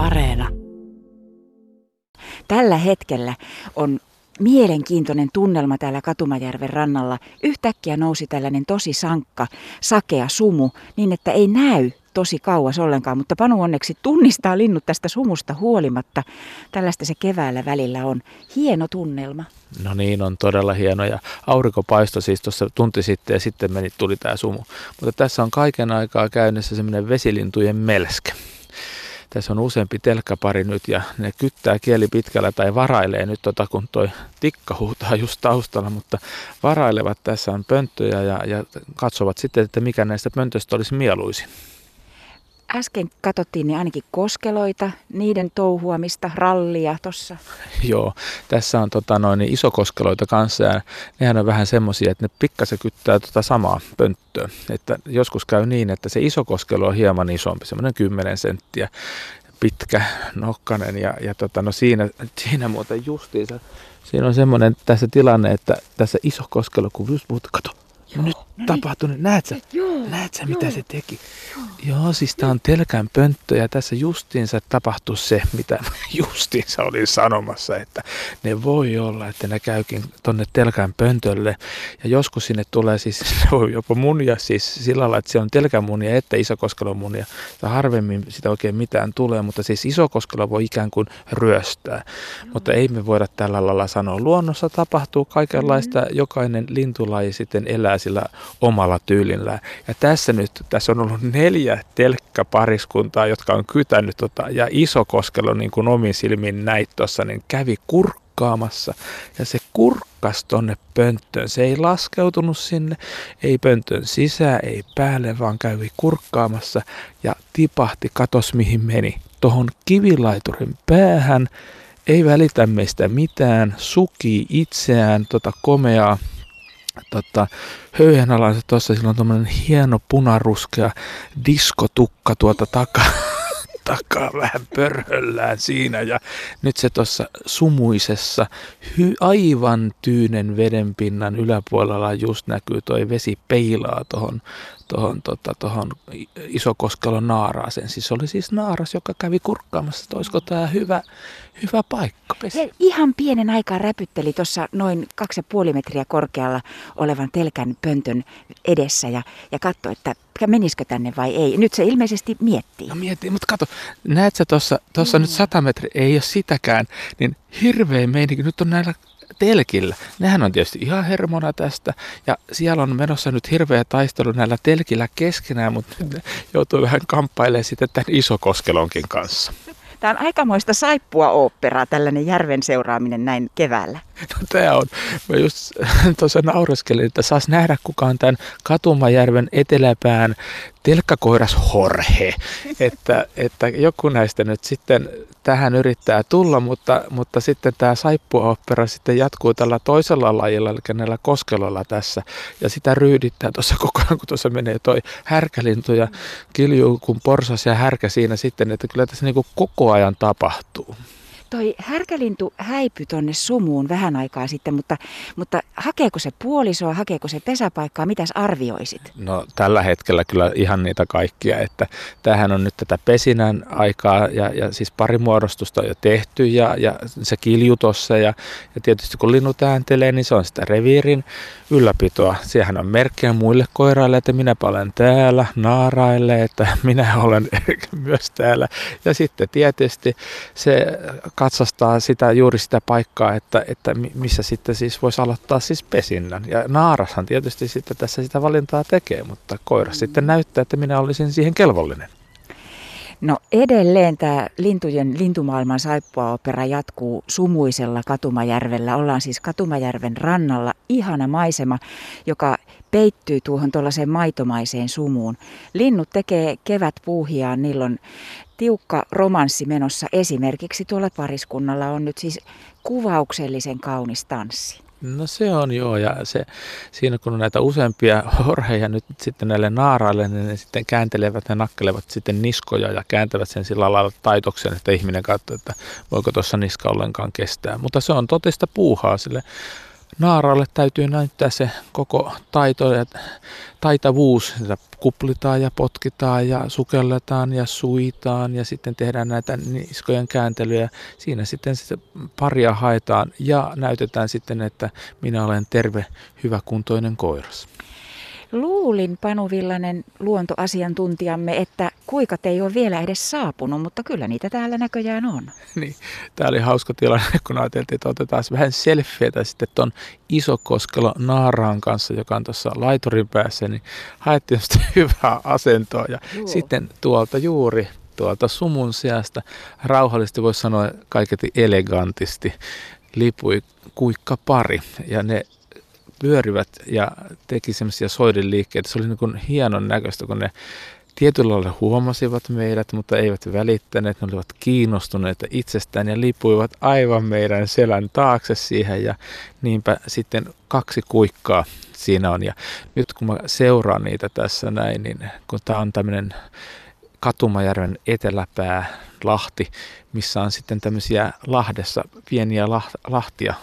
Areena. Tällä hetkellä on mielenkiintoinen tunnelma täällä Katumajärven rannalla. Yhtäkkiä nousi tällainen tosi sankka, sakea sumu, niin että ei näy tosi kauas ollenkaan, mutta Panu onneksi tunnistaa linnut tästä sumusta huolimatta. Tällaista se keväällä välillä on. Hieno tunnelma. No niin, on todella hieno ja aurinko paistoi siis tuossa tunti sitten ja sitten meni, tuli tämä sumu. Mutta tässä on kaiken aikaa käynnissä semmoinen vesilintujen melske. Tässä on useampi telkkäpari nyt ja ne kyttää kieli pitkällä tai varailee nyt tota, kun toi tikka huutaa just taustalla, mutta varailevat tässä on pönttöjä ja, ja katsovat sitten, että mikä näistä pöntöistä olisi mieluisin. Äsken katsottiin niin ainakin koskeloita, niiden touhuamista, rallia tuossa. Joo, tässä on tota, noin niin isokoskeloita kanssa ja nehän on vähän semmoisia, että ne pikkasen kyttää tota samaa pönttöä. Että joskus käy niin, että se isokoskelo on hieman isompi, semmoinen 10 senttiä pitkä, nokkanen ja, ja tota, no siinä, siinä muuten justiinsa, siinä on semmoinen tässä tilanne, että tässä isokoskelo, kun just puhut, kato, Joo, nyt no niin, näet sä, joo, näet sä joo, mitä se teki? Joo, joo siis tää on telkän pönttö ja tässä justiinsa tapahtui se, mitä justiinsa olin sanomassa, että ne voi olla, että ne käykin tonne telkän pöntölle ja joskus sinne tulee siis, jopa munia siis sillä lailla, että se on telkän munia että isokoskelon munia. Ja harvemmin sitä oikein mitään tulee, mutta siis isokoskelo voi ikään kuin ryöstää. Joo. Mutta ei me voida tällä lailla sanoa. Luonnossa tapahtuu kaikenlaista, mm-hmm. jokainen lintulaji sitten elää sillä omalla tyylillä. Ja tässä nyt, tässä on ollut neljä telkkäpariskuntaa, jotka on kytänyt tota, ja Isokoskelo niin kuin omin silmin näit tuossa, niin kävi kurkkaamassa. Ja se kurkkas tonne pönttöön. Se ei laskeutunut sinne, ei pöntön sisään, ei päälle, vaan kävi kurkkaamassa ja tipahti, katos mihin meni, tohon kivilaiturin päähän, ei välitä meistä mitään, suki itseään tota komeaa tota, höyhen alansa tuossa, sillä on tämmöinen hieno punaruskea diskotukka tuolta takaa, takaa vähän pörhöllään siinä. Ja nyt se tuossa sumuisessa hy, aivan tyynen vedenpinnan yläpuolella just näkyy toi vesi peilaa tuohon tohon, tota, tohon Isokoskelon naaraaseen. Siis oli siis naaras, joka kävi kurkkaamassa, että olisiko tämä hyvä, hyvä paikka. Se ihan pienen aikaa räpytteli tuossa noin 2,5 metriä korkealla olevan telkän pöntön edessä ja, ja katsoi, että menisikö tänne vai ei. Nyt se ilmeisesti miettii. No miettii, mutta kato, näet sä tuossa mm. nyt 100 metriä, ei ole sitäkään, niin hirveä meininki. Nyt on näillä telkillä. Nehän on tietysti ihan hermona tästä ja siellä on menossa nyt hirveä taistelu näillä telkillä keskenään, mutta ne joutuu vähän kamppailemaan sitten tämän Isokoskelonkin kanssa. Tämä on aikamoista saippua oopperaa, tällainen järven seuraaminen näin keväällä. No tämä on. Mä just tuossa naureskelin, että saas nähdä kukaan tämän Katumajärven eteläpään telkkakoiras Horhe. Että, että joku näistä nyt sitten tähän yrittää tulla, mutta, mutta sitten tämä saippuaoppera sitten jatkuu tällä toisella lajilla, eli näillä koskelolla tässä. Ja sitä ryydittää tuossa koko ajan, kun tuossa menee toi härkälintu ja kiljuu kun porsas ja härkä siinä sitten, että kyllä tässä niin koko ajan tapahtuu. Toi härkälintu häipyi tonne sumuun vähän aikaa sitten, mutta, mutta hakeeko se puolisoa, hakeeko se pesäpaikkaa, mitäs arvioisit? No tällä hetkellä kyllä ihan niitä kaikkia, että tähän on nyt tätä pesinän aikaa ja, ja siis pari muodostusta on jo tehty ja, ja se kilju tossa ja, ja tietysti kun linnut ääntelee, niin se on sitä reviirin ylläpitoa. Siehän on merkkejä muille koiraille, että minä olen täällä, naaraille, että minä olen myös täällä. Ja sitten tietysti se katsastaa sitä, juuri sitä paikkaa, että, että missä sitten siis voisi aloittaa siis pesinnän. Ja naarashan tietysti sitten tässä sitä valintaa tekee, mutta koira sitten näyttää, että minä olisin siihen kelvollinen. No edelleen tämä lintujen lintumaailman saippuaopera jatkuu sumuisella Katumajärvellä. Ollaan siis Katumajärven rannalla. Ihana maisema, joka peittyy tuohon tuollaiseen maitomaiseen sumuun. Linnut tekee kevät puuhiaan, niillä on tiukka romanssi menossa. Esimerkiksi tuolla pariskunnalla on nyt siis kuvauksellisen kaunis tanssi. No se on joo, ja se, siinä kun on näitä useampia horheja nyt sitten näille naaraille, niin ne sitten kääntelevät ja nakkelevat sitten niskoja ja kääntävät sen sillä lailla taitoksen, että ihminen katsoo, että voiko tuossa niska ollenkaan kestää. Mutta se on totista puuhaa sille naaralle täytyy näyttää se koko taito ja taitavuus. Sitä kuplitaan ja potkitaan ja sukelletaan ja suitaan ja sitten tehdään näitä niskojen kääntelyjä. Siinä sitten sitä paria haetaan ja näytetään sitten, että minä olen terve, hyväkuntoinen koiras. Luulin, Panu Villanen, luontoasiantuntijamme, että kuikat ei ole vielä edes saapunut, mutta kyllä niitä täällä näköjään on. Niin, tämä oli hauska tilanne, kun ajateltiin, että otetaan vähän selfieitä sitten tuon Isokoskelo Naaraan kanssa, joka on tuossa laiturin päässä, niin haettiin hyvää asentoa. Ja Joo. sitten tuolta juuri tuolta sumun sijasta rauhallisesti voisi sanoa kaiketi elegantisti lipui kuikka pari. Ja ne pyörivät ja teki semmoisia soideliikkeitä. Se oli niin kuin hienon näköistä, kun ne tietyllä lailla huomasivat meidät, mutta eivät välittäneet. Ne olivat kiinnostuneita itsestään ja lipuivat aivan meidän selän taakse siihen ja niinpä sitten kaksi kuikkaa siinä on. Ja nyt kun mä seuraan niitä tässä näin, niin kun tämä on tämmöinen Katumajärven eteläpää Lahti, missä on sitten tämmöisiä Lahdessa pieniä lahtia,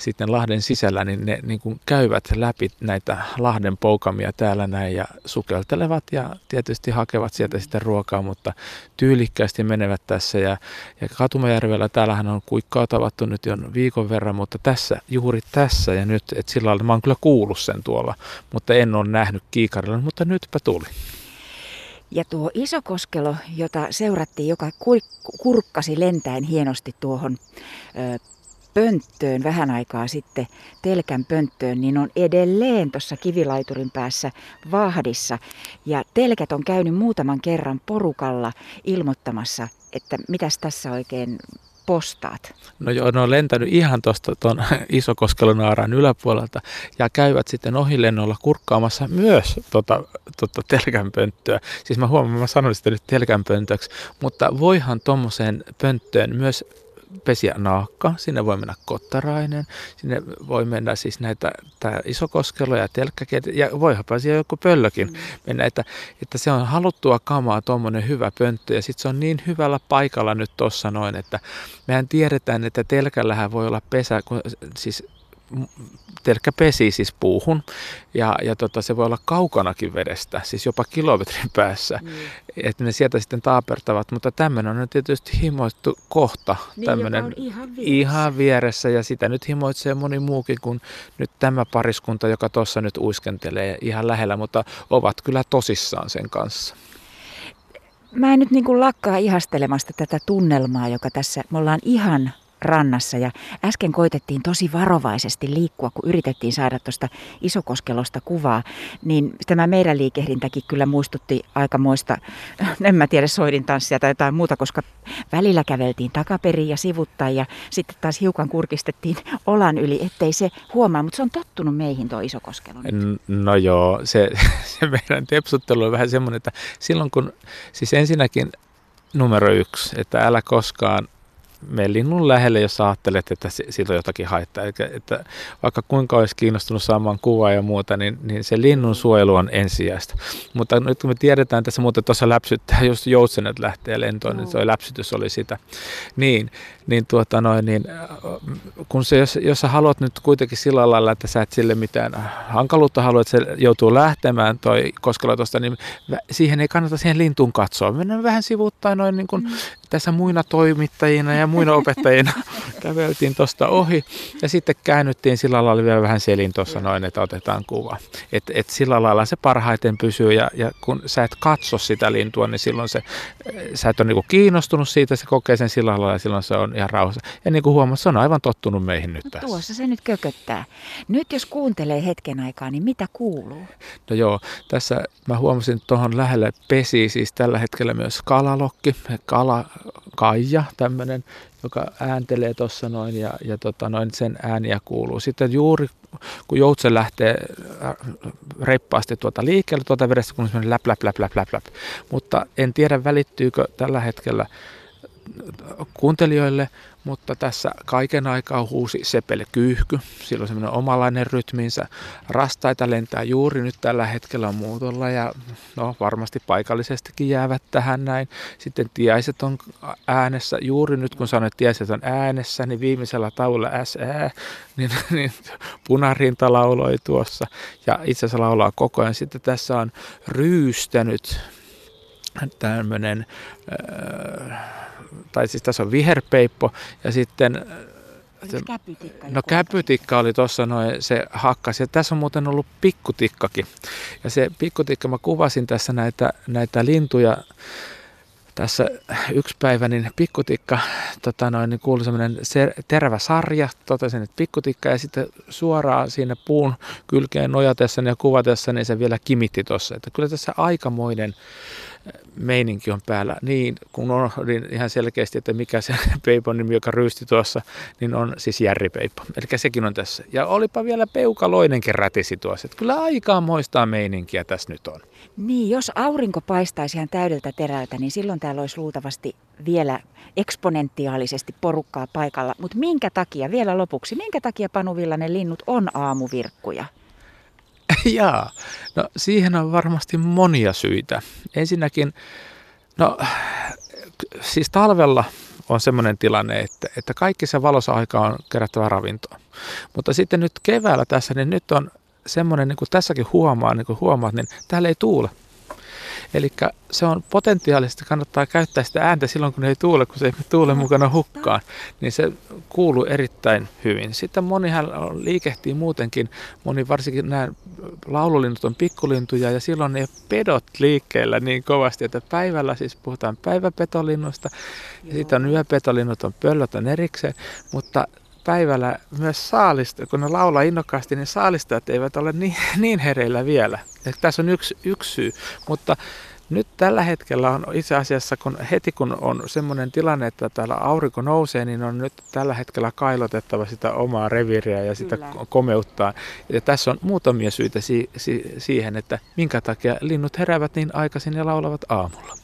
sitten Lahden sisällä, niin ne niin kuin käyvät läpi näitä Lahden poukamia täällä näin ja sukeltelevat ja tietysti hakevat sieltä sitten ruokaa, mutta tyylikkäästi menevät tässä. Ja, ja Katumajärvellä täällähän on kuikkaa tavattu nyt jo viikon verran, mutta tässä, juuri tässä ja nyt, että sillä lailla, mä oon kyllä kuullut sen tuolla, mutta en ole nähnyt kiikarilla, mutta nytpä tuli. Ja tuo Isokoskelo, jota seurattiin, joka kurkkasi lentäen hienosti tuohon ö, pönttöön vähän aikaa sitten, telkän pönttöön, niin on edelleen tuossa kivilaiturin päässä vahdissa. Ja telkät on käynyt muutaman kerran porukalla ilmoittamassa, että mitäs tässä oikein postaat? No joo, ne on lentänyt ihan tuosta tuon Isokoskelonaaraan yläpuolelta ja käyvät sitten ohilennolla kurkkaamassa myös tota, tota telkänpönttöä. Siis mä huomaan, mä sanon sitä nyt telkänpöntöksi, mutta voihan tuommoiseen pönttöön myös pesiä naakka, sinne voi mennä kottarainen, sinne voi mennä siis näitä tää isokoskelo ja telkkäkiet, ja voihan siellä joku pöllökin mm. mennä, että, että se on haluttua kamaa tuommoinen hyvä pönttö, ja sitten se on niin hyvällä paikalla nyt tuossa noin, että mehän tiedetään, että telkällähän voi olla pesä, kun, siis telkkä pesi siis puuhun ja, ja tota, se voi olla kaukanakin vedestä, siis jopa kilometrin päässä, mm. että ne sieltä sitten taapertavat, mutta tämmöinen on tietysti himoittu kohta, niin, tämmöinen ihan vieressä. ihan vieressä ja sitä nyt himoitsee moni muukin kuin nyt tämä pariskunta, joka tuossa nyt uiskentelee ihan lähellä, mutta ovat kyllä tosissaan sen kanssa. Mä en nyt niin kuin lakkaa ihastelemasta tätä tunnelmaa, joka tässä, me ollaan ihan rannassa. Ja äsken koitettiin tosi varovaisesti liikkua, kun yritettiin saada tuosta Isokoskelosta kuvaa, niin tämä meidän liikehdintäkin kyllä muistutti aikamoista, en mä tiedä, soidintanssia tai jotain muuta, koska välillä käveltiin takaperin ja sivuttain ja sitten taas hiukan kurkistettiin olan yli, ettei se huomaa, mutta se on tottunut meihin tuo Isokoskelo. No joo, se, se meidän tepsuttelu on vähän semmoinen, että silloin kun, siis ensinnäkin numero yksi, että älä koskaan mene linnun lähelle, jos ajattelet, että siitä on jotakin haittaa. Eli, että vaikka kuinka olisi kiinnostunut saamaan kuvaa ja muuta, niin, niin se linnun suojelu on ensisijaista. Mutta nyt kun me tiedetään tässä muuten tuossa läpsyttää, jos joutsenet lähtee lentoon, niin se läpsytys oli sitä. Niin, niin, tuota noin, niin kun se, jos, jos sä haluat nyt kuitenkin sillä lailla, että sä et sille mitään hankaluutta halua, että se joutuu lähtemään toi koskella tuosta, niin siihen ei kannata siihen lintuun katsoa. Mennään vähän sivuuttaa noin niin kuin mm. Tässä muina toimittajina ja muina opettajina käveltiin tuosta ohi ja sitten käännyttiin sillä lailla vielä vähän selin tuossa noin, että otetaan kuva. Et, et sillä lailla se parhaiten pysyy ja, ja kun sä et katso sitä lintua, niin silloin se, sä et ole niin kiinnostunut siitä, se kokee sen sillä lailla ja silloin se on ihan rauhassa. Ja niin kuin huomaat, se on aivan tottunut meihin nyt no, tässä. Tuossa se nyt kököttää. Nyt jos kuuntelee hetken aikaa, niin mitä kuuluu? No joo, tässä mä huomasin, että tuohon lähelle pesi siis tällä hetkellä myös kalalokki, kala, kaija tämmöinen, joka ääntelee tuossa noin ja, ja tota noin, sen ääniä kuuluu. Sitten juuri kun joutsen lähtee äh, reippaasti tuota liikkeelle tuota vedestä, kun semmoinen läp, läp, läp, läp, läp, läp. Mutta en tiedä välittyykö tällä hetkellä kuuntelijoille, mutta tässä kaiken aikaa huusi sepele kyyhky. Sillä on semmoinen omalainen rytminsä. Rastaita lentää juuri nyt tällä hetkellä muutolla ja no, varmasti paikallisestikin jäävät tähän näin. Sitten tiaiset on äänessä. Juuri nyt kun sanoin, että tiaiset on äänessä, niin viimeisellä taululla SE, niin, niin punarinta lauloi tuossa ja itse asiassa laulaa koko ajan. Sitten tässä on ryystänyt tämmöinen, tai siis tässä on viherpeippo ja sitten käpytikka? No käpytikka oli tuossa noin, se hakkas. Ja tässä on muuten ollut pikkutikkakin. Ja se pikkutikka, mä kuvasin tässä näitä, näitä lintuja tässä yksi päivä, niin pikkutikka, tota noin, niin kuului semmoinen terävä sarja, totesin, että pikkutikka ja sitten suoraan siinä puun kylkeen nojatessa ja kuvatessa, niin se vielä kimitti tuossa. Että kyllä tässä aikamoinen meininki on päällä. Niin, kun unohdin ihan selkeästi, että mikä se peipon nimi, joka ryysti tuossa, niin on siis järripeippo. Eli sekin on tässä. Ja olipa vielä peukaloinenkin rätisi tuossa. Että kyllä aikaa moistaa meininkiä tässä nyt on. Niin, jos aurinko paistaisi ihan täydeltä terältä, niin silloin täällä olisi luultavasti vielä eksponentiaalisesti porukkaa paikalla. Mutta minkä takia, vielä lopuksi, minkä takia Panu Villanen linnut on aamuvirkkuja? Jaa, no siihen on varmasti monia syitä. Ensinnäkin, no siis talvella on semmoinen tilanne, että, että kaikki se valossa aika on kerättävä ravintoa. Mutta sitten nyt keväällä tässä, niin nyt on semmoinen, niin kuin tässäkin huomaa, niin kuin huomaat, niin täällä ei tuule. Eli se on potentiaalisesti, kannattaa käyttää sitä ääntä silloin, kun ei tuule, kun se ei tuule mukana hukkaan, niin se kuuluu erittäin hyvin. Sitten monihan liikehtii muutenkin, moni varsinkin nämä laululinnut on pikkulintuja ja silloin ne pedot liikkeellä niin kovasti, että päivällä siis puhutaan päiväpetolinnusta ja sitten on yöpetolinnut, on pöllöt on erikseen, mutta päivällä myös saalista, kun ne laulaa innokkaasti, niin saalistajat eivät ole niin, niin hereillä vielä. Et tässä on yksi, yksi syy, mutta nyt tällä hetkellä on itse asiassa, kun heti kun on semmoinen tilanne, että täällä aurinko nousee, niin on nyt tällä hetkellä kailotettava sitä omaa reviiriä ja sitä Kyllä. komeuttaa. Ja tässä on muutamia syitä si- si- siihen, että minkä takia linnut heräävät niin aikaisin ja laulavat aamulla.